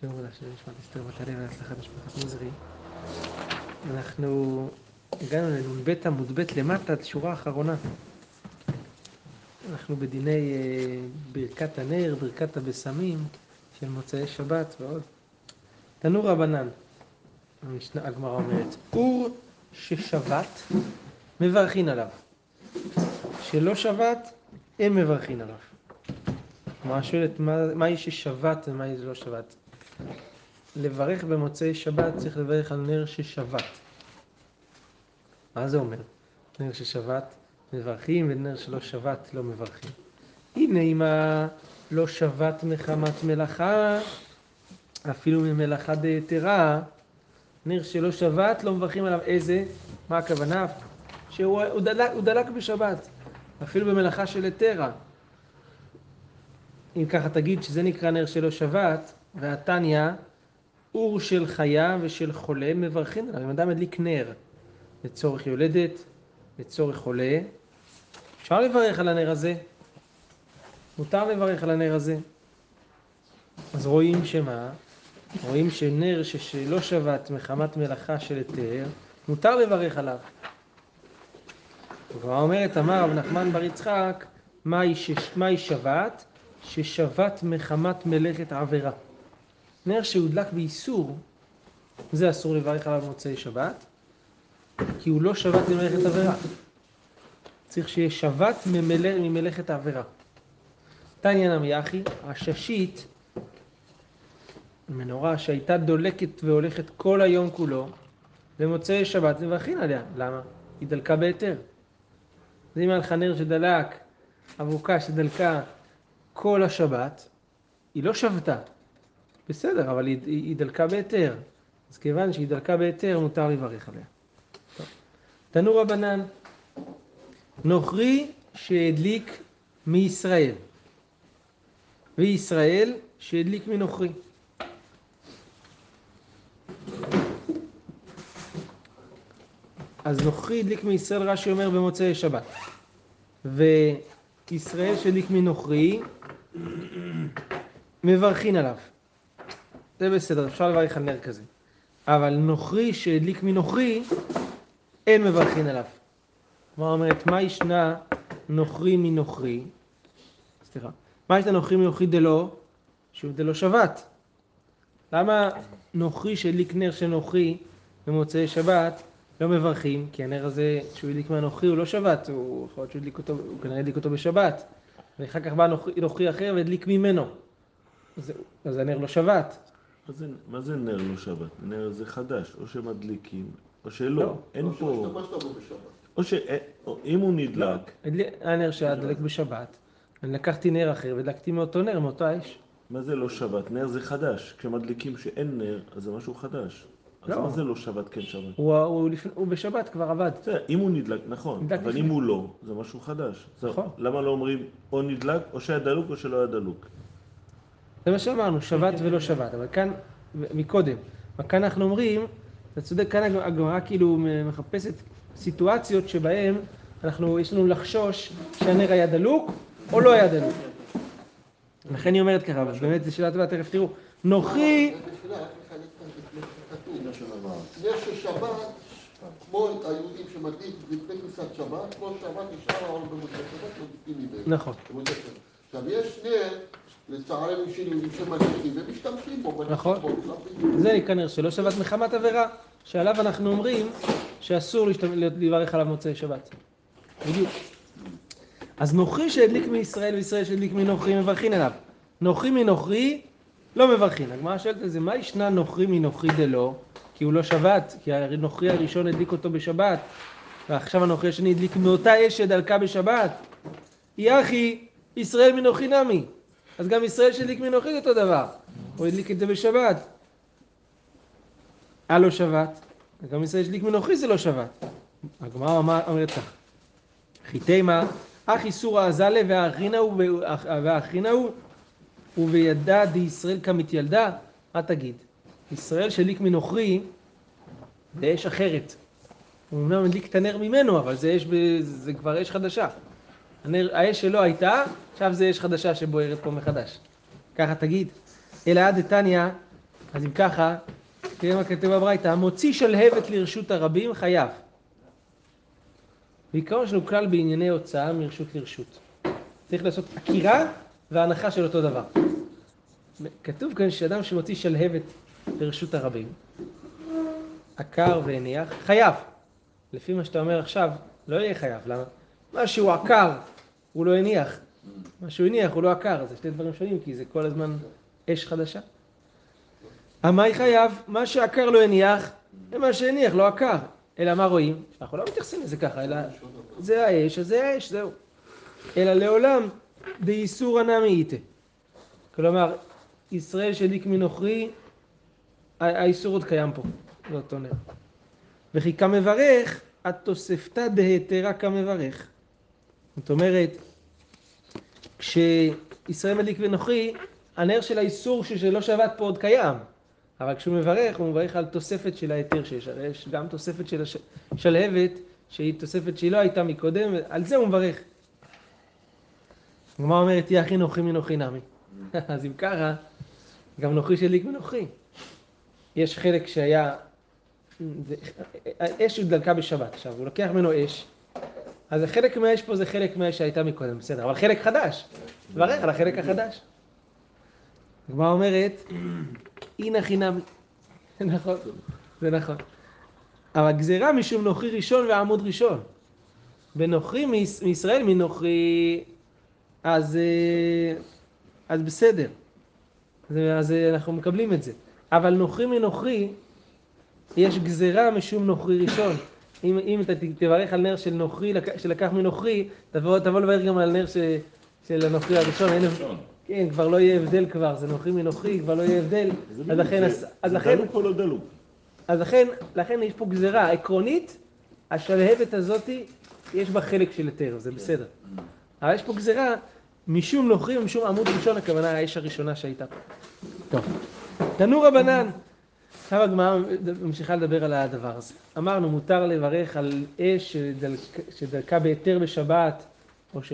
שלום לה, שלום נשמת אסתר בת הלב והצלחת משפחת נזרי. אנחנו הגענו לנ"ב עמוד ב' למטה, שורה האחרונה. אנחנו בדיני אה, ברכת הנר, ברכת הבשמים של מוצאי שבת ועוד. תנו רבנן, הגמרא אומרת, אור ששבת מברכין עליו, שלא שבת אין מברכין עליו. הגמרא שואלת, מה, מה היא ששבת היא לא שבת? לברך במוצאי שבת צריך לברך על נר ששבת. מה זה אומר? נר ששבת מברכים ונר שלא שבת לא מברכים. הנה אם לא שבת מחמת מלאכה, אפילו ממלאכה דהיתרה, נר שלא שבת לא מברכים עליו איזה? מה הכוונה? שהוא הוא דלק, הוא דלק בשבת, אפילו במלאכה של היתרה. אם ככה תגיד שזה נקרא נר שלא שבת, והתניא, אור של חיה ושל חולה מברכים עליו. אם אדם הדליק נר לצורך יולדת, לצורך חולה, אפשר לברך על הנר הזה. מותר לברך על הנר הזה. אז רואים שמה? רואים שנר ששלא שבת מחמת מלאכה של היתר, מותר לברך עליו. הגמרא אומרת, אמר רב נחמן בר יצחק, מהי שבת? ששבת מחמת מלאכת עבירה. נר שהודלק באיסור, זה אסור לברך עליו במוצאי שבת, כי הוא לא שבת ממלאכת עבירה. צריך שיהיה שבת ממלא, ממלאכת העבירה. תניא נמי אחי, הששית, מנורה שהייתה דולקת והולכת כל היום כולו, במוצאי שבת מברכים עליה. למה? היא דלקה בהיתר. אז אם היה לך נר שדלק, אבוקה שדלקה כל השבת, היא לא שבתה. בסדר, אבל היא, היא דלקה בהיתר. אז כיוון שהיא דלקה בהיתר, מותר לברך עליה. תנו רבנן, נוכרי שהדליק מישראל, וישראל שהדליק מנוכרי. אז נוכרי הדליק מישראל, רש"י אומר במוצאי שבת. וישראל שהדליק מנוכרי, מברכין עליו. זה בסדר, אפשר לברך על נר כזה. אבל נוכרי שהדליק מנוכרי, אין מברכין עליו. כלומר אומרת, מה ישנה נוכרי מנוכרי? סליחה. מה ישנה נוכרי מנוכרי דלא? שהוא דלא שבת. למה נוכרי שהדליק נר של נוכרי במוצאי שבת לא מברכים? כי הנר הזה שהוא הדליק מהנוכרי הוא לא שבת, הוא יכול להיות שהוא הדליק אותו, הוא כנראה הדליק אותו בשבת. ואחר כך בא נוכרי, נוכרי אחר והדליק ממנו. אז, אז הנר לא שבת. מה זה, מה זה נר לא שבת? נר זה חדש, או שמדליקים, או שלא. לא. אין פה... או שאם הוא נדלק... הנר שהיה דלק בשבת, אני לקחתי נר אחר והדלקתי מאותו נר, מאותו האש. מה זה לא שבת? נר זה חדש. כשמדליקים שאין נר, אז זה משהו חדש. אז לא. מה זה לא שבת כן שבת? הוא, הוא, הוא בשבת כבר עבד. זה, אם הוא נדלק, נכון. נדלק אבל לפני. אם הוא לא, זה משהו חדש. נכון. למה לא אומרים או נדלק, או שהיה דלוק, או שלא היה דלוק? זה מה שאמרנו, שבת ולא שבת. אבל כאן, מקודם, וכאן אנחנו אומרים, אתה צודק, כאן הגמרא כאילו מחפשת סיטואציות שבהן אנחנו, יש לנו לחשוש שהנר היה דלוק או לא היה דלוק. לכן היא אומרת ככה, אבל באמת זו שאלה טובה, תכף תראו. נוחי... יש שבת, כמו היהודים שמדליק לפני כניסת שבת, כמו שבת נשאר העולם במוצאי שבת. נכון. עכשיו יש נר לצערנו של יהודים שמדליקים ומשתמשים בו. נכון. זה כנראה שלא שבת מחמת עבירה, שעליו אנחנו אומרים שאסור לברך עליו מוצאי שבת. בדיוק. אז נוכרי שהדליק מישראל וישראל שהדליק מנוכרי מברכין עליו. נוכרי מנוכרי לא מברכין. הגמרא שואלת על זה, מה ישנה נוכרי מנוכרי דלא? כי הוא לא שבת, כי הנוכרי הראשון הדליק אותו בשבת, ועכשיו הנוכרי השני הדליק מאותה אש שדלקה בשבת. יחי, ישראל מנוכרי נמי. אז גם ישראל שהדליק מנוכרי זה אותו דבר. הוא הדליק את זה בשבת. היה לו שבת, וגם ישראל שהדליק מנוכרי זה לא שבת. הגמרא אומרת כך, חיתימה, אך איסור האזלה והאחרינה הוא ובידע דישראל כמתילדה, מה תגיד? ישראל שהדליק מנוכרי זה אש אחרת. הוא אומנם הדליק את הנר ממנו, אבל זה, אש, זה כבר אש חדשה. הנר, האש שלו הייתה, עכשיו זה אש חדשה שבוערת פה מחדש. ככה תגיד. אלא עד דתניא, אז אם ככה, תראה מה כתוב בברייתא, המוציא שלהבת לרשות הרבים חייב. בעיקרון יש לנו כלל בענייני הוצאה מרשות לרשות. צריך לעשות עקירה והנחה של אותו דבר. כתוב כאן שאדם שמוציא שלהבת לרשות הרבים, עקר והניח, חייב. לפי מה שאתה אומר עכשיו, לא יהיה חייב. למה? מה שהוא עקר, הוא לא הניח. מה שהוא הניח, הוא לא עקר. זה שני דברים שונים, כי זה כל הזמן אש חדשה. המאי חייב, מה שעקר לא הניח, ומה שהניח לא עקר. אלא מה רואים? אנחנו לא מתייחסים לזה ככה, אלא זה האש, אז זה האש, זהו. אלא לעולם דאיסורא נמי איתה. כלומר, ישראל שדיק מנוכרי, האיסור עוד קיים פה, אותו נר. וכי כמברך, התוספתא דהתרה כמברך. זאת אומרת, כשישראל מדליק ונוכרי, הנר של האיסור שלא שבת פה עוד קיים. אבל כשהוא מברך, הוא מברך על תוספת של ההיתר שיש. הרי יש גם תוספת של השלהבת, שהיא תוספת שהיא לא הייתה מקודם, על זה הוא מברך. הגמרא אומרת, תהיה הכי נוחי מנוחי נמי. אז אם ככה, גם נוחי שלי כמנוחי. יש חלק שהיה, אש הודלקה בשבת, עכשיו הוא לוקח ממנו אש, אז חלק מהאש פה זה חלק מהאש שהייתה מקודם, בסדר, אבל חלק חדש, תברך על החלק החדש. הגמרא אומרת, אינא חינמי. נכון, זה נכון. אבל גזירה משום נוכרי ראשון ועמוד ראשון. בנוכרי מישראל מנוכרי, אז, אה, אז בסדר. אז אנחנו מקבלים את זה. אבל נוכרי מנוכרי, יש גזירה משום נוכרי ראשון. אם, אם אתה תברך על נר של נוכרי שלקח מנוכרי, תבוא, תבוא לברך גם על נר ש, של הנוכרי הראשון. אין, כן, כבר לא יהיה הבדל כבר, זה נוכרי מנוכרי, כבר לא יהיה הבדל. אז לכן... אז לכן... דלוק או לא דלוק? אז לכן, לכן יש פה גזירה עקרונית, השלהבת הזאתי, יש בה חלק של היתר, זה בסדר. אבל יש פה גזירה משום נוכרי ומשום עמוד ראשון, הכוונה האש הראשונה שהייתה פה. טוב. תנו רבנן. עכשיו הגמרא ממשיכה לדבר על הדבר הזה. אמרנו, מותר לברך על אש שדלקה בהיתר בשבת, או ש...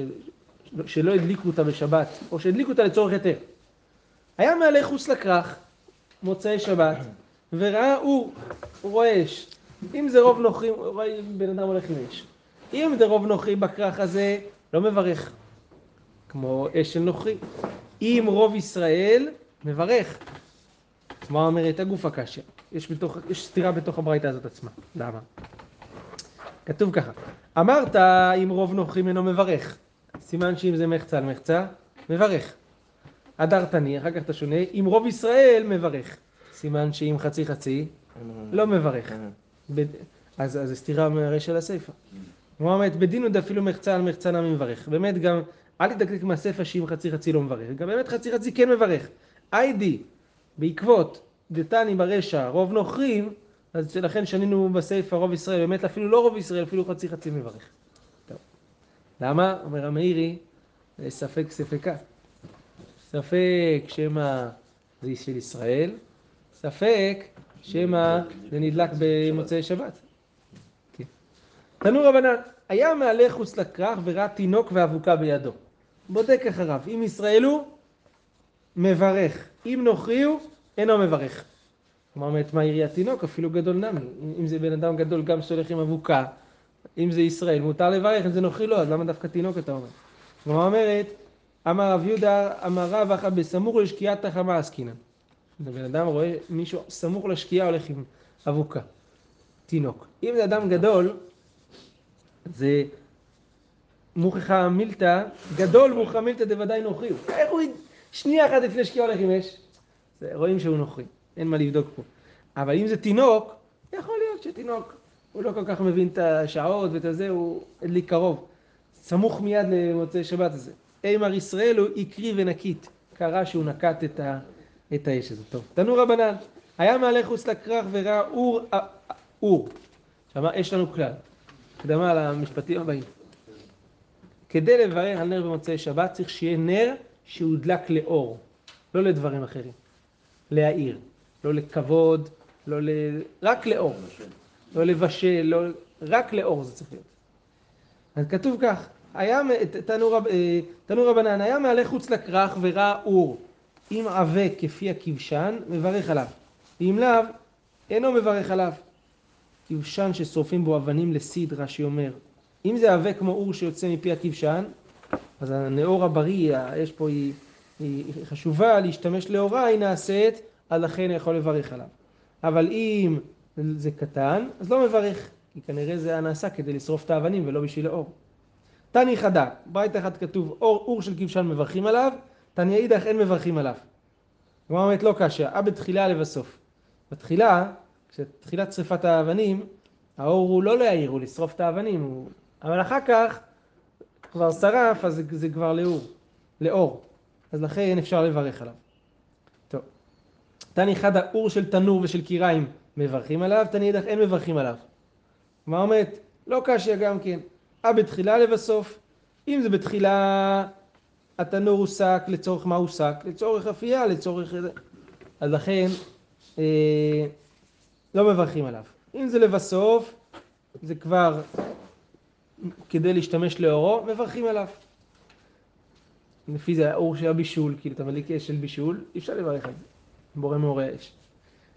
שלא הדליקו אותה בשבת, או שהדליקו אותה לצורך היתר. היה מעלה חוץ לכרך, מוצאי שבת, וראה הוא, הוא רואה אש. אם זה רוב הוא רואה בן אדם הולך עם אש. אם זה רוב נוכרי בכרך הזה, לא מברך, כמו אש של נוכרי. אם רוב ישראל, מברך. מה אומרת הגוף הקשיא? יש, בתוך, יש סתירה בתוך הברייתא הזאת עצמה. למה? כתוב ככה, אמרת אם רוב נוכרים אינו מברך, סימן שאם זה מחצה על מחצה, מברך. הדרתני, אחר כך אתה שונה, אם רוב ישראל מברך, סימן שאם חצי חצי, לא מברך. אז זה סתירה מהרי של הסיפא. הוא אומרת, בדין עוד אפילו מחצה על מחצה נמי מברך. באמת גם, אל תדקדק מהסיפא שאם חצי חצי לא מברך. גם באמת חצי חצי כן מברך. איידי, בעקבות דתני ברשע רוב נוכרים, אז לכן שנינו בסיפא רוב ישראל, באמת אפילו לא רוב ישראל, אפילו חצי חצי מברך. למה? אומר המאירי, ספק ספקה. ספק שמא זה של ישראל, ספק שמא זה נדלק במוצאי שבת. כן. תנו רבנן, היה מעלה חוץ לכרך וראה תינוק ואבוקה בידו. בודק אחריו, אם ישראל הוא, מברך. אם נוכרי הוא, אינו מברך. כלומר, אומרת, מה יריא התינוק? אפילו גדול נמי. אם זה בן אדם גדול גם שהולך עם אבוקה, אם זה ישראל, מותר לברך, אם זה נוכרי לא, אז למה דווקא תינוק אתה אומר? כלומר, אומרת, אמר רב יהודה, אמר רב אחת בסמוך לשקיעת תחמה עסקינן. בן אדם רואה מישהו סמוך לשקיעה הולך עם אבוקה, תינוק. אם זה אדם גדול, זה מוכחה מילתא, גדול מוכחה מילתא דוודאי נוכרי. איך הוא שנייה אחת לפני שקיעה הולך עם אש? רואים שהוא נוכרי, אין מה לבדוק פה. אבל אם זה תינוק, יכול להיות שתינוק, הוא לא כל כך מבין את השעות ואת הזה, הוא הדליק קרוב. סמוך מיד למוצאי שבת הזה. אימר ישראל הוא עקרי ונקית. קרה שהוא נקט את, ה, את האש הזאת. טוב, תנו רבנן, היה מעלה חוץ לכרך וראה אור, אור. עכשיו, יש לנו כלל. הקדמה על המשפטים הבאים. כדי לברך על נר במוצאי שבת צריך שיהיה נר שהודלק לאור, לא לדברים אחרים. להעיר, לא לכבוד, לא ל... רק לאור. לא לבשל, לא... רק לאור זה צריך להיות. אז כתוב כך, היה, אה, תנו רבנן, היה מעלה חוץ לכרך וראה אור, אם עבה כפי הכבשן, מברך עליו. ואם לאו, אינו מברך עליו. כבשן ששורפים בו אבנים לסיד, רש"י אומר. אם זה עבה כמו אור שיוצא מפי הכבשן, אז הנאור הבריא, האש פה היא, היא חשובה, להשתמש לאורה היא נעשית, אז לכן יכול לברך עליו. אבל אם זה קטן, אז לא מברך, כי כנראה זה היה נעשה כדי לשרוף את האבנים ולא בשביל האור. תני חדה, ברית אחד כתוב, אור, אור של כבשן מברכים עליו, תני אידך אין מברכים עליו. כלומר אומרת לא קשה, אה בתחילה לבסוף. בתחילה, כשתחילת שרפת האבנים, האור הוא לא להעיר, הוא לשרוף את האבנים, הוא... אבל אחר כך כבר שרף, אז זה, זה כבר לאור, לאור. אז לכן אפשר לברך עליו. טוב. תני חדה, אור של תנור ושל קיריים מברכים עליו, תני אידך אין מברכים עליו. מה אומרת? לא קשה גם כן. אה בתחילה לבסוף. אם זה בתחילה התנור הוסק, לצורך מה הוסק? לצורך אפייה, לצורך... אז לכן אה, לא מברכים עליו. אם זה לבסוף, זה כבר כדי להשתמש לאורו, מברכים עליו. לפי זה האור של הבישול, כאילו אתה מדליק אש של בישול, אי אפשר לברך על זה. בורא מאורי האש.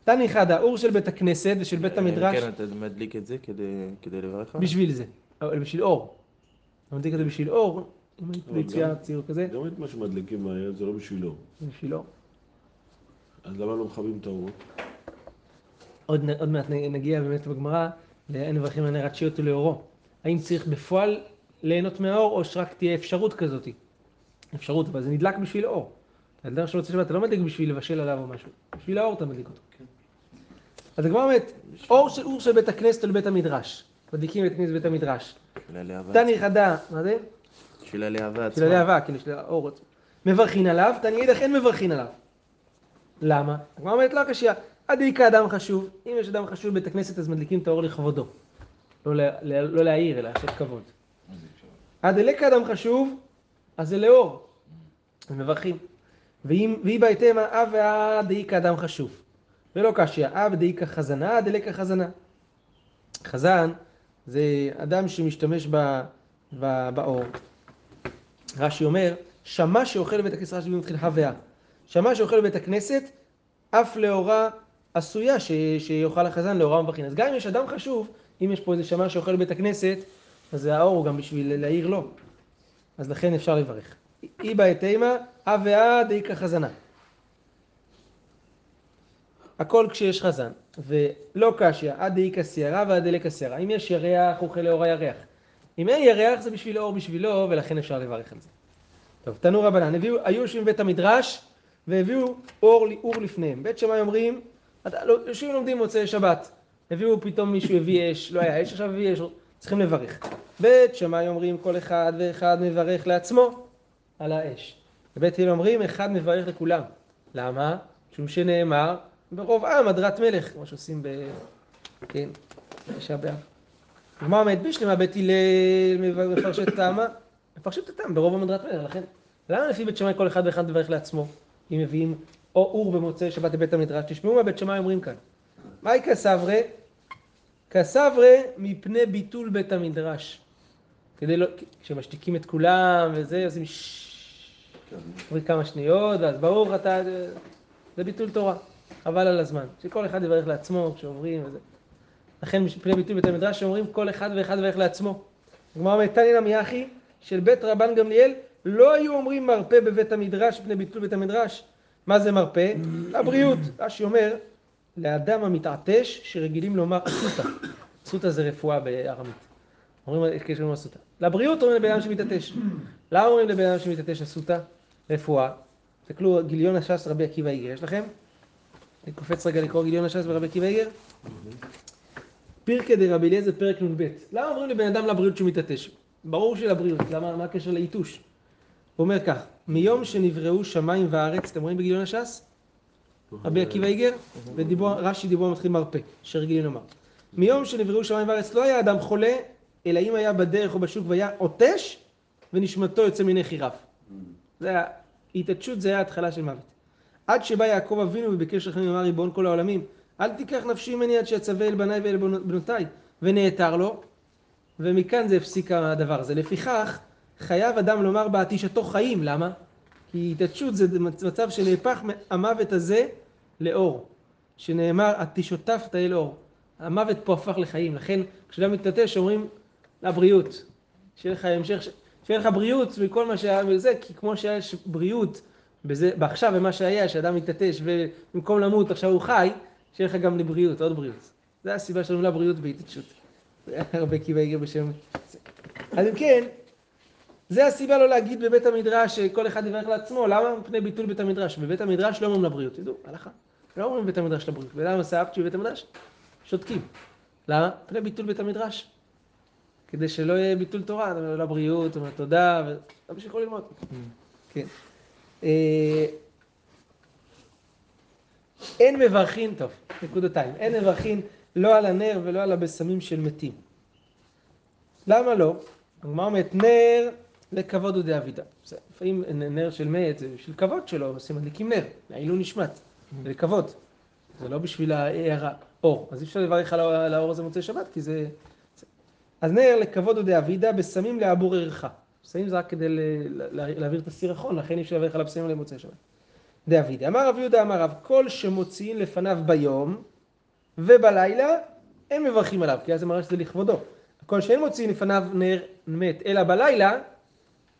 תני אחד, האור של בית הכנסת ושל בית המדרש. כן, אתה מדליק את זה כדי, כדי לברך עליו? בשביל זה, אבל בשביל אור. אתה מדליק את זה בשביל אור, אם היית ביציאה ציור כזה, גם את מה שמדליקים מהר זה לא בשבילו. זה בשביל אור. אז למה לא מכבים את האורות? עוד, מעט נגיע באמת בגמרא, לאין מברכים על נר אותו לאורו. האם צריך בפועל ליהנות מהאור, או שרק תהיה אפשרות כזאת? אפשרות, אבל זה נדלק בשביל אור. אתה יודע שרוצה שבת, אתה לא מדליק בשביל לבשל עליו או משהו. בשביל האור אתה מדליק אותו. אז הגמרא אומרת, אור של אור של בית הכנסת או לבית המדרש. מדליקים את כנסת בית המדרש. בשביל. תני חדה, מה זה? בשביל הלהבה עצמה. הלהבה, כאילו של האור. עצמו. מברכין עליו, תני אידך אין מברכין עליו. למה? הגמרא אומרת לא קשייה, עדיקה אדם חשוב, אם יש אדם חשוב בבית הכנסת אז מדליקים את האור לכבודו. לא, לה- לא להעיר, אלא לעשות כבוד. עד אליקה אדם חשוב, אז זה לאור. אז מברכים. ואם, והיא בהתאמה, אב ואה דאיכא אדם חשוב. ולא קשיא, אב דאיכא חזנה, דליקא חזנה. חזן זה אדם שמשתמש ב, ב, באור. רש"י אומר, שמע שאוכל בבית הכנסת, רש"י מתחיל הוויה. שמע שאוכל בבית הכנסת, אף לאורה עשויה ש, שיאכל החזן לאורה מבחין. אז גם אם יש אדם חשוב, אם יש פה איזה שמע שאוכל בבית הכנסת, אז זה האור הוא גם בשביל להעיר לו. אז לכן אפשר לברך. אי בהתאמה, הווה דאיכא חזנה. הכל כשיש חזן, ולא קשיא, עד דאיכא סיירה ועד דליקא סיירה. אם יש ירח, אוכל לאור הירח. אם אין ירח, זה בשביל אור בשבילו, ולכן אפשר לברך על זה. טוב, תנו רבנן, היו יושבים בבית המדרש, והביאו אור, אור לפניהם. בית שמאי אומרים, לא- יושבים לומדים מוצאי שבת. הביאו פתאום מישהו הביא אש, לא היה אש, עכשיו הביא אש, צריכים לברך. בית שמאי אומרים, כל אחד ואחד מברך לעצמו על האש. בבית הלל אומרים, אחד מברך לכולם. למה? משום שנאמר, ברוב עם הדרת מלך, כמו שעושים ב... כן, תשעה באב. הגמרא אומרת, בשלמה בית הלל מפרש את טעמה, מפרשים את הטעם ברוב המדרת מלך, לכן, למה לפי בית שמאי כל אחד ואחד מברך לעצמו, אם מביאים או אור במוצאי שבת לבית המדרש, תשמעו מה בית שמאי אומרים כאן. מהי כסברה? כסברה מפני ביטול בית המדרש. כדי לא, כשמשתיקים את כולם וזה, עושים ששש, אומרים כמה שניות, ואז ברוך אתה, זה ביטול תורה, חבל על הזמן. שכל אחד יברך לעצמו כשעוברים וזה. לכן מפני ביטול בית המדרש אומרים כל אחד ואחד יברך לעצמו. הגמרא אומרת, תניא נמי אחי, של בית רבן גמליאל, לא היו אומרים מרפא בבית המדרש מפני ביטול בית המדרש. מה זה מרפא? הבריאות. רש"י אומר, לאדם המתעטש שרגילים לומר אסותא. אסותא זה רפואה בארמית. אומרים, יש כאלה שאומרים אסותא. לבריאות אומרים לבן אדם שמתעטש. למה אומרים לבן אדם שמתעטש אסותא? רפואה. תסתכלו, גיליון הש"ס רבי עקיבא איגר, יש לכם? אני קופץ רגע לקרוא גיליון הש"ס ורבי עקיבא איגר. פירקא דרבי אליעזר פרק נ"ב. למה אומרים לבן אדם לבריאות שהוא מתעטש? ברור שלבריאות, למה, מה הקשר ליתוש? הוא אומר כך, מיום שנבראו שמיים וארץ, אתם רואים בגיליון הש"ס? רבי עקיבא איגר, ורש"י דיבור מתחיל מרפא, שרגילים לומר. מיום שנבראו שמיים וארץ לא היה אדם חולה, אלא אם היה בדרך או בשוק והיה עוטש, ונשמתו יוצא מיני חיריו. זה היה, התעטשות זה היה התחלה של מוות. עד שבא יעקב אבינו וביקש לכם לומר ריבון כל העולמים, אל תיקח נפשי ממני עד שיצווה אל בניי ואל בנותיי, ונעתר לו, ומכאן זה הפסיק הדבר הזה. לפיכך, חייב אדם לומר בעתישתו חיים, למה? כי התעטשות זה מצב שנהפך המוות הזה לאור. שנאמר, התשותפת אל אור. המוות פה הפך לחיים, לכן כשאדם מתנטש אומרים לבריאות, שיהיה לך המשך, שיהיה לך בריאות מכל מה שהיה בזה, כי כמו שיש בריאות בזה, בעכשיו ומה שהיה, שאדם מתנטש ובמקום למות עכשיו הוא חי, שיהיה לך גם לבריאות, עוד בריאות. זה הסיבה שלנו לבריאות בהתעטשות. הרבה קיבי בשם... אז אם כן, זה הסיבה לא להגיד בבית המדרש שכל אחד יברך לעצמו, למה מפני ביטול בית המדרש? בבית המדרש לא אומרים לבריאות, תדעו, הלכה. לא אומרים בבית המדרש לבריאות. ולמה סבתי בבית המדרש? שותקים. למה? מפני ביטול בית המדרש. כדי שלא יהיה ביטול תורה, לבריאות, אומר תודה, ולא שיכול ללמוד. כן. אה, אין מברכין, טוב, נקודתיים, אין מברכין לא על הנר ולא על הבשמים של מתים. למה לא? הגמרא אומרת נר לכבוד ודאבידה. לפעמים נר של מת זה בשביל כבוד שלו, עושים מדליקים נר, לעילוי נשמת, זה לכבוד. זה לא בשביל הערה, אור. אז אי אפשר לברך על האור הזה מוצאי שבת, כי זה... אז נר לכבוד ודאבידה, בשמים לעבור ערכה. בשמים זה רק כדי להעביר את הסירחון, לכן אי אפשר לברך על הבשמים למוצאי שבת. דאבידה. אמר רב יהודה אמר רב, כל שמוציאים לפניו ביום ובלילה, אין מברכים עליו, כי אז זה מראה שזה לכבודו. כל שאין מוציאים לפניו נר מת, אלא בלילה,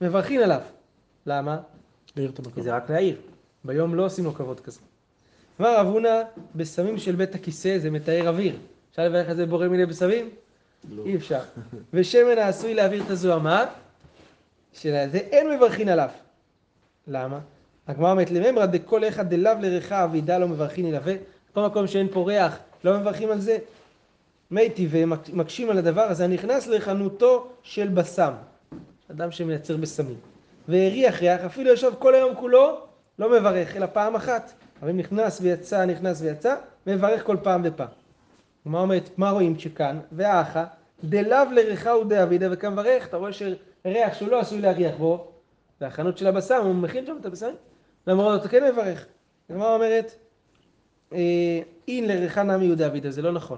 מברכים עליו. למה? להעיר את המקום. זה רק להעיר. ביום לא עושים לו כבוד כזה. אמר רב הונא, בסמים של בית הכיסא זה מתאר אוויר. אפשר לברך את זה בורא מיני בסמים? לא. אי אפשר. ושמן העשוי להעביר את הזוהמה, של זה אין מברכין עליו. למה? הגמרא אומרת לממרא דכל אחד דלאו לריחה אבידה לא מברכין ילווה. כל מקום שאין פה ריח, לא מברכים על זה. מי טבעי מקשים על הדבר הזה, הנכנס לחנותו של בסם. אדם שמייצר בסמים. והריח ריח, אפילו ישב כל היום כולו, לא מברך, אלא פעם אחת. אבל אם נכנס ויצא, נכנס ויצא, מברך כל פעם ופעם. מה אומרת, מה רואים שכאן? והאחה, דלאו לריחה ודאבידה וכמברך, אתה רואה שריח שהוא לא עשוי להריח בו, זה החנות של הבשר, הוא מכין שם את הבשרים. למרות זאת, כן מברך. הגמרא אומרת, אה, אין לריחה נמי יהודה אבידה, זה לא נכון.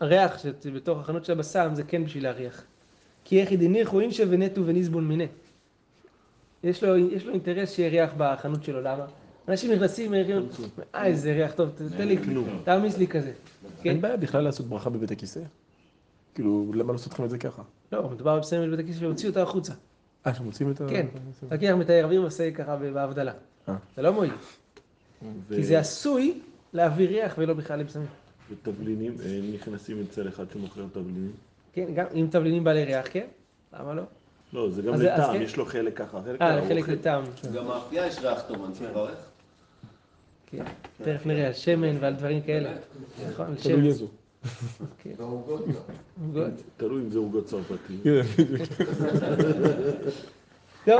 הריח שבתוך החנות של הבשר זה כן בשביל להריח. כי איך הניחו אינשה ונטו וניזבון מיניה. יש לו, יש לו אינטרס שיהיה ריח בחנות שלו, למה? אנשים נכנסים, מריחים, אה איזה ריח טוב, תן לי, תעמיס לי כזה. כן? אין בעיה בכלל לעשות ברכה בבית הכיסא. כאילו, למה לעשות לכם את זה ככה? לא, מדובר בסמל בית הכיסא שהוציאו אותו החוצה. אה, שמוצאים את ה... כן, לוקח מתאר אוויר ועושה ככה בהבדלה. אה. זה לא מועיל. כי זה עשוי להביא ריח ולא בכלל לבשמים. ותבלינים, אה, נכנסים אצל אחד שמוכר תבלינים. כן, גם אם תבלינים בעלי ריח, כן? למה לא? לא, זה גם לטעם, כן. יש לו חלק ככה, חלק אה, חלק לטעם. גם מאפייה יש ריח טוב, אני צריך לברך. כן. תכף נראה על שמן ועל דברים כאלה. נכון, על תלוי שמן. איזו. והעוגות גם. עוגות. תלוי אם זה עוגות צרפתי. לא,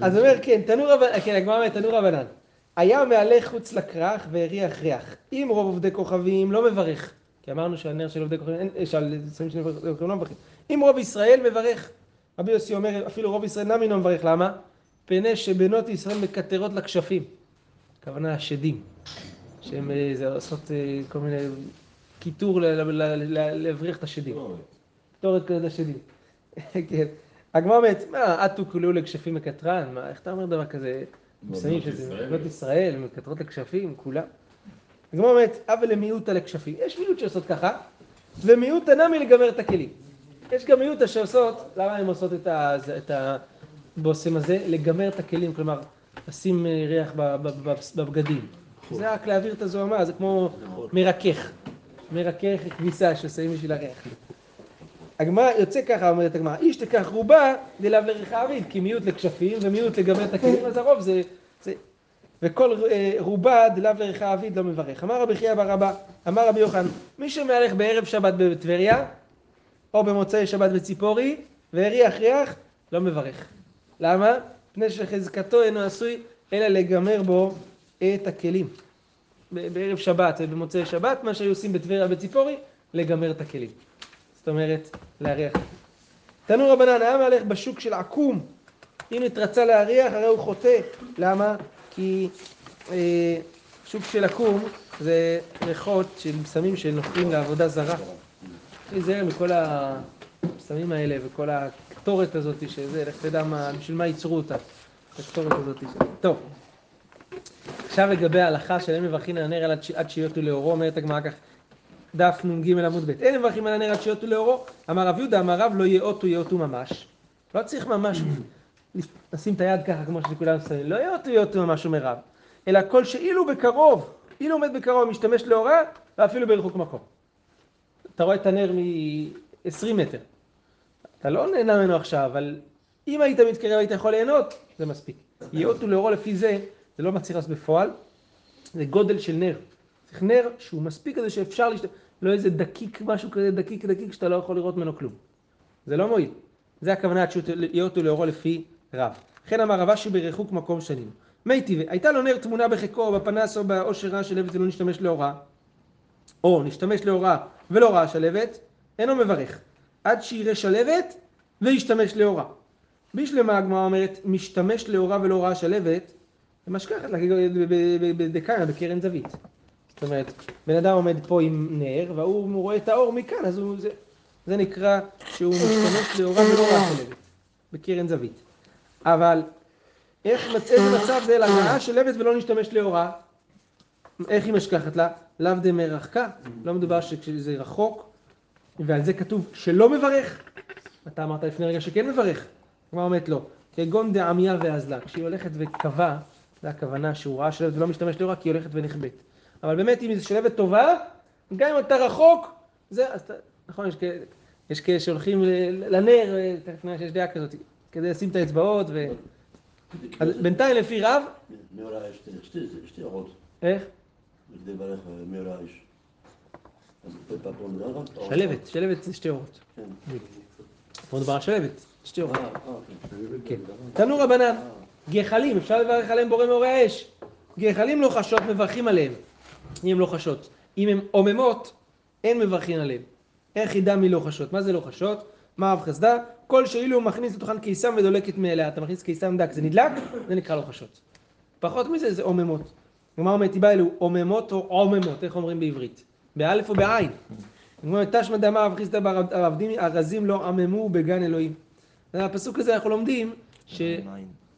אז הוא אומר, כן, תנור רבנן, כן, הגמרא אומרת, תנור רבנן. היה מהלך חוץ לכרך והריח ריח. אם רוב עובדי כוכבים לא מברך, כי אמרנו שהנר של עובדי כוכבים, אין- שעל שמים של עובדי כוכבים לא מברכים. אם רוב ישראל מברך, רבי יוסי אומר, אפילו רוב ישראל נמי לא מברך, למה? פני שבנות ישראל מקטרות לכשפים. הכוונה השדים. שהן אה, עושות אה, כל מיני קיטור להבריח את השדים. קטורת כזה לשדים. כן. הגמרא אומרת, מה, אטו כולו לכשפים מקטרן? מה, איך אתה אומר דבר כזה? שמים שזה בנות ישראל, מקטרות לכשפים, כולם. הגמרא אומרת, אבל למיעוטה לכשפים. יש מיעוט שעושות ככה, ומיעוטה נמי לגמר את הכלים. יש גם מיעוטה שעושות, למה הן עושות את, ה, את הבושם הזה? לגמר את הכלים, כלומר, לשים אה, ריח בבגדים. זה רק להעביר את הזוהמה, זה כמו מרכך. מרכך כביסה שעושים בשביל הריח. הגמרא יוצא ככה, אומרת הגמרא, איש תקח רובה דלאו לריחה אביד, כי מיעוט לכשפים ומיעוט לגמר את הכלים, אז הרוב זה... וכל אה, רובה דלאו לריחה אביד לא מברך. אמר רבי חייא בר אבא, אמר רבי יוחנן, מי שמהלך בערב שבת בטבריה, או במוצאי שבת בציפורי, והריח ריח, לא מברך. למה? מפני שחזקתו אינו עשוי, אלא לגמר בו את הכלים. בערב שבת ובמוצאי שבת, מה שהיו עושים בטבריה בציפורי, לגמר את הכלים. זאת אומרת, להריח. תנו רבנן, היה מהלך בשוק של עקום, אם נתרצה להריח, הרי הוא חוטא. למה? כי אה, שוק של עקום זה ריחות של סמים שנוחים לעבודה זרה. צריך להיזהר מכל הסמים האלה וכל הקטורת הזאת שזה, לך תדע בשביל מה ייצרו אותה, הקטורת הזאת. טוב. עכשיו לגבי ההלכה של אין מברכים על הנר עד שיותו לאורו, אומרת הגמרא כך, דף נ"ג עמוד ב', אין מברכים על הנר עד שיותו לאורו, אמר רב יהודה, אמר רב לא יאותו יאותו ממש, לא צריך ממש לשים את היד ככה כמו שכולם שמים, לא יאותו יאותו ממש אומר רב, אלא כל שאילו בקרוב, אילו עומד בקרוב משתמש לאורה, ואפילו ברחוק מקום. אתה רואה את הנר מ-20 מטר, אתה לא נהנה ממנו עכשיו, אבל אם היית מתקרב היית יכול ליהנות, זה מספיק. יאותו לאורו לפי זה, זה לא מצליח לעשות בפועל, זה גודל של נר. צריך נר שהוא מספיק כזה שאפשר להשתמש, לא איזה דקיק, משהו כזה דקיק דקיק שאתה לא יכול לראות ממנו כלום. זה לא מועיל. זה הכוונה שיאותו לאורו לפי רב. לכן אמר רבא שברחוק מקום שנים. מי טבעי, הייתה לו נר תמונה בחיקו בפנס או בעושר רע שלבת ולא נשתמש לאורה, או נשתמש לאורה ולא רעה שלבת, אינו מברך. עד שיראה שלבת וישתמש לאורה. בשלמה הגמרא אומרת, משתמש לאורה ולא רעה שלבת, זה משכחת בדקאיה, בקרן זווית. זאת אומרת, בן אדם עומד פה עם נר, והוא רואה את האור מכאן, אז הוא, זה, זה נקרא שהוא משתמש לאורה ולא רעה שלבת, בקרן זווית. אבל איך, איזה מצב זה לרעה שלבת ולא נשתמש לאורה? איך היא משכחת לה? לאו דמרחקה, לא מדובר שכשזה רחוק, ועל זה כתוב שלא מברך. אתה אמרת לפני רגע שכן מברך. הגמרא אומרת לא. כגון דעמיה ואזלה, כשהיא הולכת וקבעה, זה הכוונה שהוא ראה שלבת ולא משתמש לאורה כי היא הולכת ונכבאת. אבל באמת אם זו שלבת טובה, גם אם אתה רחוק, זה, אז אתה, נכון, יש כאלה, שהולכים לנר, אה, תכף נראה שיש דעה כזאת, כדי לשים את האצבעות, ו... אז בינתיים לפי רב, מעולה יש שתי- אורות, איך? כדי לברך גם? או- שלבת, שלבת זה שתי אורות. כן. פה מדובר על שלבת, שתי אורות. אה, אה, כן. כן. תנו רבנן, גחלים, אפשר לברך עליהם בורא מאורי האש. גחלים לא חשות, מברכים עליהם, אם הם לא חשות. אם הם עוממות, אין מברכים עליהם. איך ידע מי לא חשות? מה זה לא חשות? מה רב חסדה? כל שאילו הוא מכניס לתוכן קיסם ודולקת מאליה. אתה מכניס קיסם דק, זה נדלק? זה נקרא לא חשות. פחות מזה זה עוממות. כלומר מטיבה אלו עוממות או עוממות, איך אומרים בעברית? באלף או בעין. כמו תשמע דאמר רב חיסדא בר עבדים ארזים לא עממו בגן אלוהים. הפסוק הזה אנחנו לומדים ש...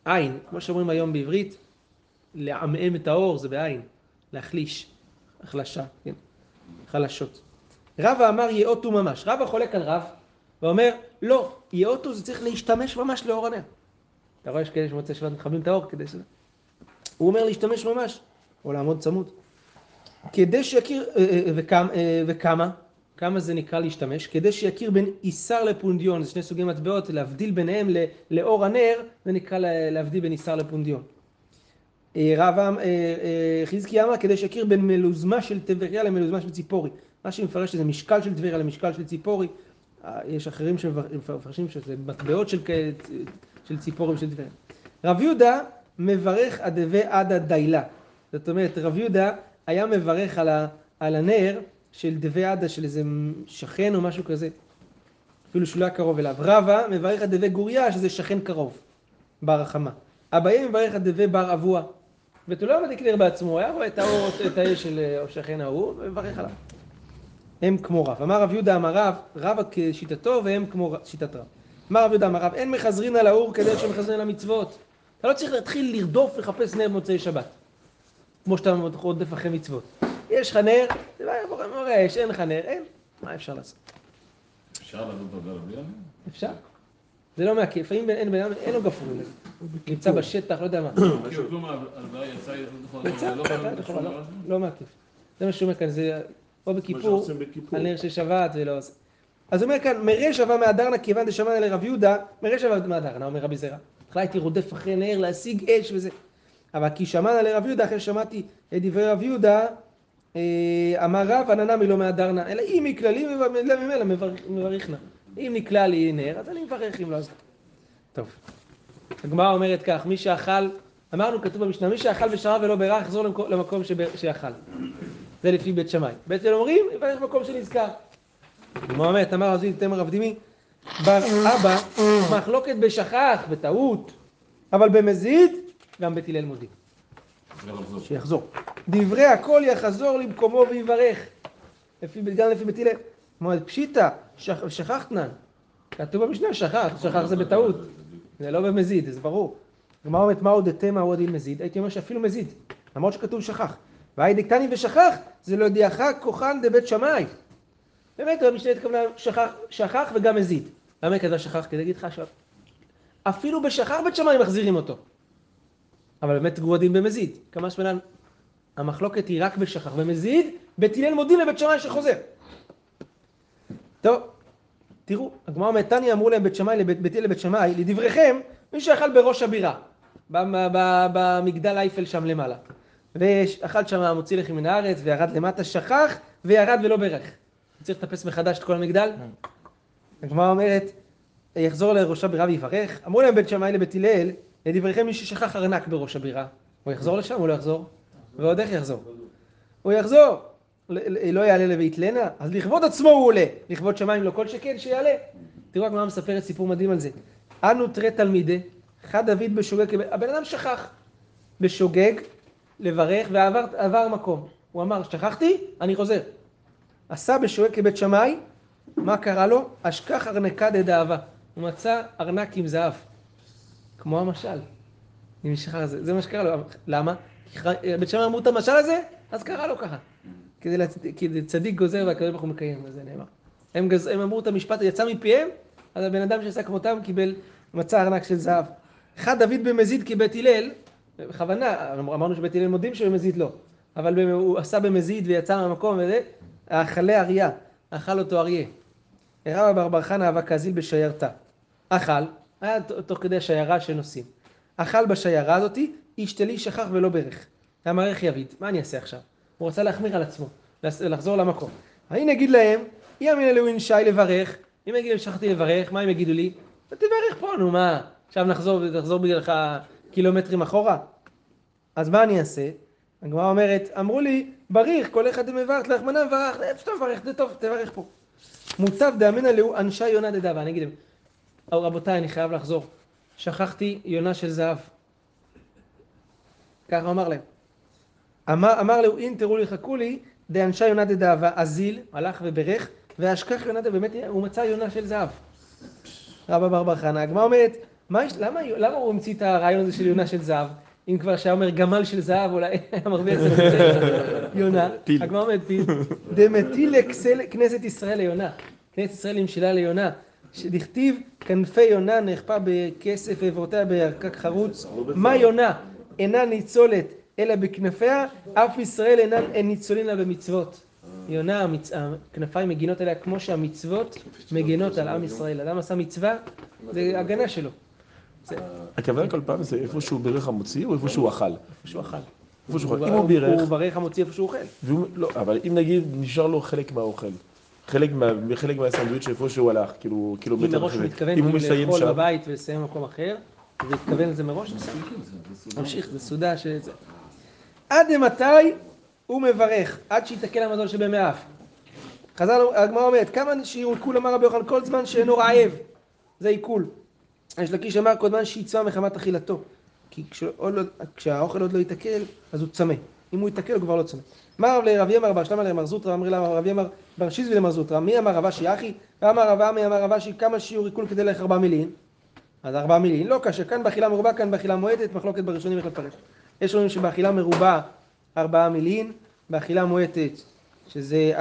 עין, כמו שאומרים היום בעברית, לעמעם את האור זה בעין, להחליש, החלשה, כן, חלשות. רבא אמר יאותו ממש, רבא חולק על רב ואומר לא, יאותו זה צריך להשתמש ממש לאור הנר. אתה רואה יש כאלה שמוצא שבת מכבים את האור כדי ש... הוא אומר להשתמש ממש, או לעמוד צמוד. כדי שיכיר, אה, אה, וכמה, אה, וכמה, כמה זה נקרא להשתמש, כדי שיכיר בין איסר לפונדיון, זה שני סוגי מטבעות, להבדיל ביניהם לאור הנר, זה נקרא לה- להבדיל בין איסר לפונדיון. רב אה, חזקי אמר כדי שיכיר בין מלוזמה של טבריה למלוזמה של ציפורי. מה שמפרש שזה משקל של טבריה למשקל של ציפורי. אה, יש אחרים שמפרשים שזה מטבעות של, של ציפורי ושל טבריה. רב יהודה מברך אדווה עדה דיילה. זאת אומרת, רב יהודה היה מברך על, ה, על הנר של דווה עדה של איזה שכן או משהו כזה. אפילו שהוא לא היה קרוב אליו. רבא מברך עד דווה גוריה שזה שכן קרוב, בר החמה. אביי מברך עד דווה בר אבוה. ואתה לא מדליק נר בעצמו, היה רואה את האור, את האש של אה, השכן ההוא, ומברך עליו. הם כמו רב. אמר רב יהודה אמר רב, רבא כשיטתו והם כמו שיטת רב. אמר רב יהודה אמר רב, אין מחזרין על האור כדי שמחזרין על המצוות. אתה לא צריך להתחיל לרדוף לחפש נר במוצאי שבת. כמו שאתה רודף אחרי מצוות. יש לך נר, זה לא יבוא מורה האש, אין לך נר, אין. מה אפשר לעשות? אפשר לעלות בגל אביב? אפשר. זה לא מעכב, לפעמים אין בן אדם, אין לו גפרור לזה. נמצא בשטח, לא יודע מה. לא לשום לא- דבר? לא מעכב. זה מה שהוא אומר כאן, זה או בכיפור. על נר של שבת ולא עושה. אז הוא אומר כאן, מראה שווה מהדרנה כיוון דשמענה לרב יהודה, מראה שווה מהדרנה, אומר רבי זרע. בכלל הייתי רודף אחרי נר להשיג אש וזה. אבל כי שמענה לרב יהודה, אחרי ששמעתי את דברי רב יהודה, אה, אמר רב, עננה מלא מהדרנה, אלא אם היא כללי, ממילא מברך- מברך נא. אם נקלע לי נר, אז אני מברך, אם לא אז לא. טוב. הגמרא אומרת כך, מי שאכל, אמרנו, כתוב במשנה, מי שאכל ושרה ולא בירך, יחזור למקום- שאכל. זה לפי בית שמאי. בית הלל אומרים, יברך מקום שנזכר. אומרת, אמר רבי תמר רב דימי, בר אבא, מחלוקת בשכח, בטעות, אבל במזיד, גם בית הלל מודים. שיחזור. דברי הכל יחזור למקומו ויברך. לפי, גם לפי בית הלל. כמו פשיטא, שכ- שכחתנן. כתוב במשנה שכח, שכח זה בטעות. זה לא במזיד, זה ברור. הגמרא אומרת מהו דתמא הוא הדין מזיד, הייתי אומר שאפילו מזיד. למרות שכתוב שכח. והי דקטני ושכח, זה לא ידיעך כוחן דבית שמאי. באמת המשנה התכוונה שכח, שכח וגם מזיד. למה כתבה שכח? כדי להגיד לך עכשיו, אפילו בשכח בית שמאי מחזירים אותו. אבל באמת גרודים במזיד. כמה שמלן, המחלוקת היא רק בשכח ומזיד, בית הלל מודים לבית שמאי שחוזר. טוב, תראו, הגמרא אומרת, תניא אמרו להם בית שמאי, לבית בית הלל לבית שמאי, לדבריכם, מי שאכל בראש הבירה, במגדל אייפל שם למעלה. ואכל שם מוציא לחם מן הארץ, וירד למטה, שכח, וירד ולא ברך. צריך לטפס מחדש את כל המגדל? הגמרא אומרת, יחזור לראש הבירה ויברך. אמרו להם בית שמאי לבית הלל, לדבריכם מי ששכח ארנק בראש הבירה. הוא יחזור לשם? הוא לא יחזור? ועוד איך יחזור? הוא יחזור. לא יעלה לבית לנה? אז לכבוד עצמו הוא עולה. לכבוד שמיים לא כל שכן שיעלה. תראו הגמרא מספרת סיפור מדהים על זה. אנו תרי תלמידי, חד דוד בשוגג, הבן אדם שכח בשוגג לברך ועבר עבר מקום. הוא אמר, שכחתי, אני חוזר. עשה בשוגג כבית שמאי, מה קרה לו? אשכח ארנקה דדאבה. הוא מצא ארנק עם זהב. כמו המשל. אם שכח זה, זה מה שקרה לו. למה? בית שמאי אמרו את המשל הזה, אז קרה לו ככה. כדי לצ... כי צדיק גוזר והקדוש ברוך הוא מקיים, אז זה נאמר. הם, גז... הם אמרו את המשפט, יצא מפיהם, אז הבן אדם שעשה כמותם קיבל, מצא ארנק של זהב. אחד דוד במזיד כבית הלל, בכוונה, אמרנו שבית הלל מודים שבמזיד לא, אבל הוא עשה במזיד ויצא מהמקום וזה, האכלה אריה, אכל אותו אריה. הרב בר בר חנה אבק אזיל בשיירתה. אכל, היה תוך כדי השיירה שנוסעים. אכל בשיירה הזאתי, איש תלי שכח ולא ברך. איך יביד, מה אני אעשה עכשיו? הוא רצה להחמיר על עצמו, לחזור למקום. אני אגיד להם, אי אמין אלוהים שי לברך, אם יגידו לי שכחתי לברך, מה הם יגידו לי? תברך פה, נו מה, עכשיו נחזור, נחזור בגללך קילומטרים אחורה? אז מה אני אעשה? הגמרא אומרת, אמרו לי, בריך, כל אחד מברך, לחמנא מברך, שאתה מברך, זה טוב, תברך פה. מוטב דאמינא להו אנשי יונה דדבה, אני אגיד להם, "אבל רבותיי, אני חייב לחזור, שכחתי יונה של זהב. ככה אמר להם. אמר, אמר לו, אם תראו לי חכו לי, דאנשי יונה דדאבה, אזיל, הלך וברך, ואשכח יונה דדאבה, באמת הוא מצא יונה של זהב. רבא בר בר חנה, הגמרא אומרת, מה יש, למה, למה הוא המציא את הרעיון הזה של יונה של זהב? אם כבר שהיה אומר גמל של זהב, אולי היה מרוויח קצת יותר. יונה. הגמרא אומרת פיל. דמטיל כנסת ישראל ליונה. כנסת ישראל נמשילה ליונה. שדכתיב כנפי יונה נחפה בכסף ועברותיה בירקק חרוץ. מה יונה? אינה ניצולת אלא בכנפיה, אף ישראל אינן אין ניצולין לה במצוות. יונה. הכנפיים מגינות עליה כמו שהמצוות מגינות על עם ישראל. אדם עשה מצווה, זה הגנה שלו. הכוונה כל פעם זה איפה שהוא בירך המוציא או איפה שהוא אכל? שהוא אכל. איפה שהוא אכל. אם הוא בירך, הוא ברך המוציא איפה שהוא אוכל. לא, אבל אם נגיד נשאר לו חלק מהאוכל, חלק מה- חלק מהסנדוויץ' איפה שהוא הלך, כאילו אם קילומטר מראש הוא אחרי. מתכוון אם הוא מסיים לאכול בבית ולסיים במקום אחר, והתכוון לזה מראש, ממשיך, זה סעודה שזה. עד למתי הוא מברך? עד שיתקל המזון שבמי אף. חז"ל, הגמרא אומרת, כמה שיראו עיקול אמר רבי יוחנן כל זמן שאינו רעב, זה עיקול. יש לקיש אמר כל זמן שיצא מחמת אכילתו. כי לא- כשהאוכל עוד לא יתקל, אז הוא צמא. אם הוא יתקל הוא כבר לא צמא. אמר רב לרבי אמר בר שלמה למר זוטרא, אמר לה רבי אמר בר שיזוי למר זוטרא, מי אמר רב אשי אחי? ואמר רב עמי אמר רב אשי כמה שיעור עיקול כדי ללך ארבע מילין? אז ארבע מילין, לא קשה, כאן באכילה מרובה, כאן באכילה מועטת, מחלוקת בראשונים איך לפרש. יש אומרים שבאכילה מרובה ארבעה מילין, באכילה מועטת, שזה.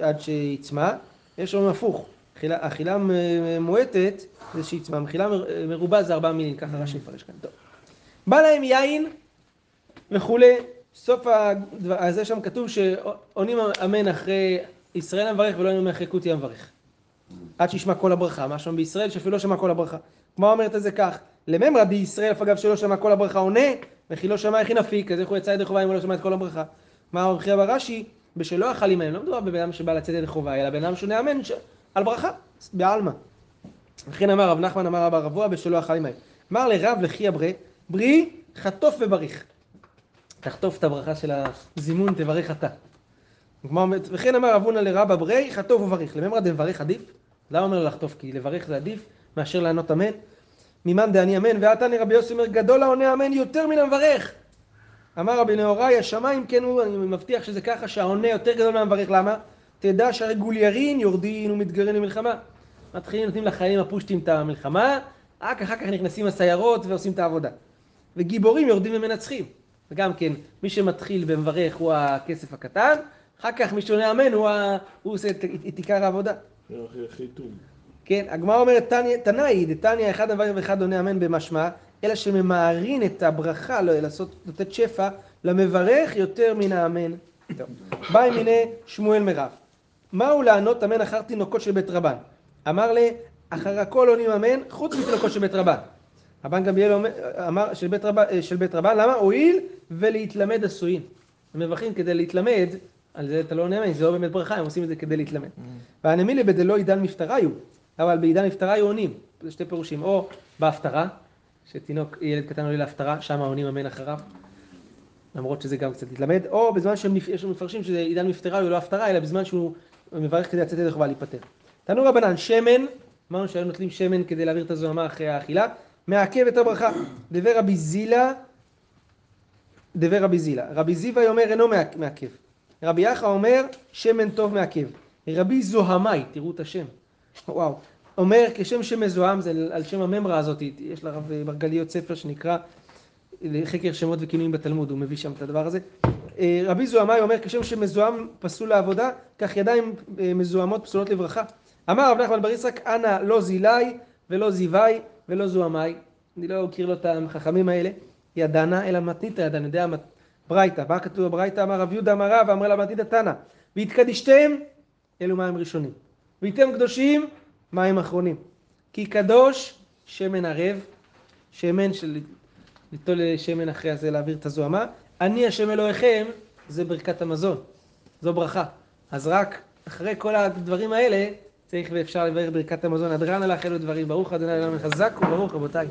עד שיצמא, יש אומרים הפוך, אכילה, אכילה מועטת זה שיצמא, אכילה מר- מרובה זה ארבעה מילין, ככה רש"י מפרש כאן. טוב. בא להם יין וכולי, סוף הדבר, אז יש שם כתוב שעונים אמן אחרי ישראל המברך ולא עונים אחרי קוטי המברך. עד שישמע כל הברכה, מה שם בישראל שאפילו לא שמע כל הברכה. כמו אומרת את זה כך, לממרא די ישראל אף אגב שלא שמע כל הברכה עונה, וכי לא שמע הכי נפיק, אז איך הוא יצא ידי חובה אם הוא לא שמע את כל הברכה? מה אומר חייא ברש"י? בשלא אכל עמהם, לא מדובר בבן אדם שבא לצאת ידי חובה, אלא בן אדם שעונה אמן. על ברכה, בעלמא. וכן אמר רב נחמן אמר רב רבוע בשלא אכל עמהם. אמר לרב לחייא ברי, ברי חטוף ובריך. תחטוף את הברכה של הזימון, תברך אתה. וכן אמר רב הונא לרבא ברי, חטוף ובריך. לממרא דמברך עדיף? למה אומר לו לחטוף? כי לברך זה עדיף מאשר לענות אמן. ממאן דעני אמן, ועתני רבי יוסי אומר, גדול העונה אמן יותר מן המברך. אמר רבי נהוראי, השמיים כן הוא, אני מבטיח שזה ככה, שהעונה יותר גדול מהמברך, למה? תדע שהרי גוליירין יורדין ומתגרין למלחמה. מתחילים, נותנים לחיילים הפושטים את המלחמה, רק אחר כך נכנסים הסיירות ועושים את העבודה. וגיבורים יורדים ומנצחים. וגם כן, מי שמתחיל ומברך הוא הכסף הקטן, אחר כך מי שעונה אמן הוא, ה... הוא עושה את, את עיקר העבודה. כן, הגמרא אומרת, "תניא- תנאי, דתניא אחד מברך ואחד עונה אמן במשמע, אלא שממהרין את הברכה, לא, לעשות, לתת שפע, למברך יותר מן האמן. טוב. באי מיני שמואל מרב. מהו לענות אמן אחר תינוקות של בית רבן? אמר לי, אחר הכל עונים אמן, חוץ מתינוקות של בית רבן. רבן גמליאל אמר, של בית רבן, של בית רבן, למה? הואיל ולהתלמד עשויים. הם מברכים כדי להתלמד, על זה אתה לא עונה אמן, זה לא באמת ברכה, הם עושים את זה כדי להתלמד. והנמילי בדלא עידן מפטריו, אבל בעידן מפטריו עונים. זה שתי פירושים, או בהפטרה, שתינוק, ילד קטן עולה להפטרה, שם עונים אמן אחריו. למרות שזה גם קצת להתלמד, או בזמן שהם, יש לנו מפרשים שזה עידן מפטריו, לא הפטרה, אלא בזמן שהוא מברך כדי לצאת ידי חובה להיפטר. תנו רבנן, שמן, אמרנו שהיו נוטלים שמן כדי להעביר את הזוהמה אחרי האכילה, מעכב את הברכה. דבר רבי זילה, דבר רבי זילה. רבי זיוואי אומר אינו מעכ- מעכב. רבי יחא אומר שמן טוב מעכב. רבי זוהמאי, תראו את השם. וואו. אומר כשם שמזוהם, זה על שם הממרה הזאת, יש לרב מרגליות ספר שנקרא לחקר שמות וכינויים בתלמוד, הוא מביא שם את הדבר הזה. אה, רבי זוהמאי אומר כשם שמזוהם פסול לעבודה, כך ידיים אה, מזוהמות פסולות לברכה. אמר רב נחמן בר יצחק, אנא לא זילי ולא זיווי ולא זוהמאי. אני לא מכיר לו את החכמים האלה. ידענה אלא מתניתא ידענה, יודע ברייתא. מה כתוב בברייתא? אמר רב יהודה אמר רב, לה מתניתא תנא. והתקדישתם, אלו מים ראשונים. והייתם קדושים, מים אחרונים. כי קדוש שמן ערב, שמן של ליטול שמן אחרי זה להעביר את הזוהמה. אני השם אלוהיכם, זה ברכת המזון. זו ברכה. אז רק אחרי כל הדברים האלה, צריך ואפשר לברך ברכת המזון. הדרן הלך אלו דברים. ברוך ה' אלוהינו חזק וברוך רבותיי.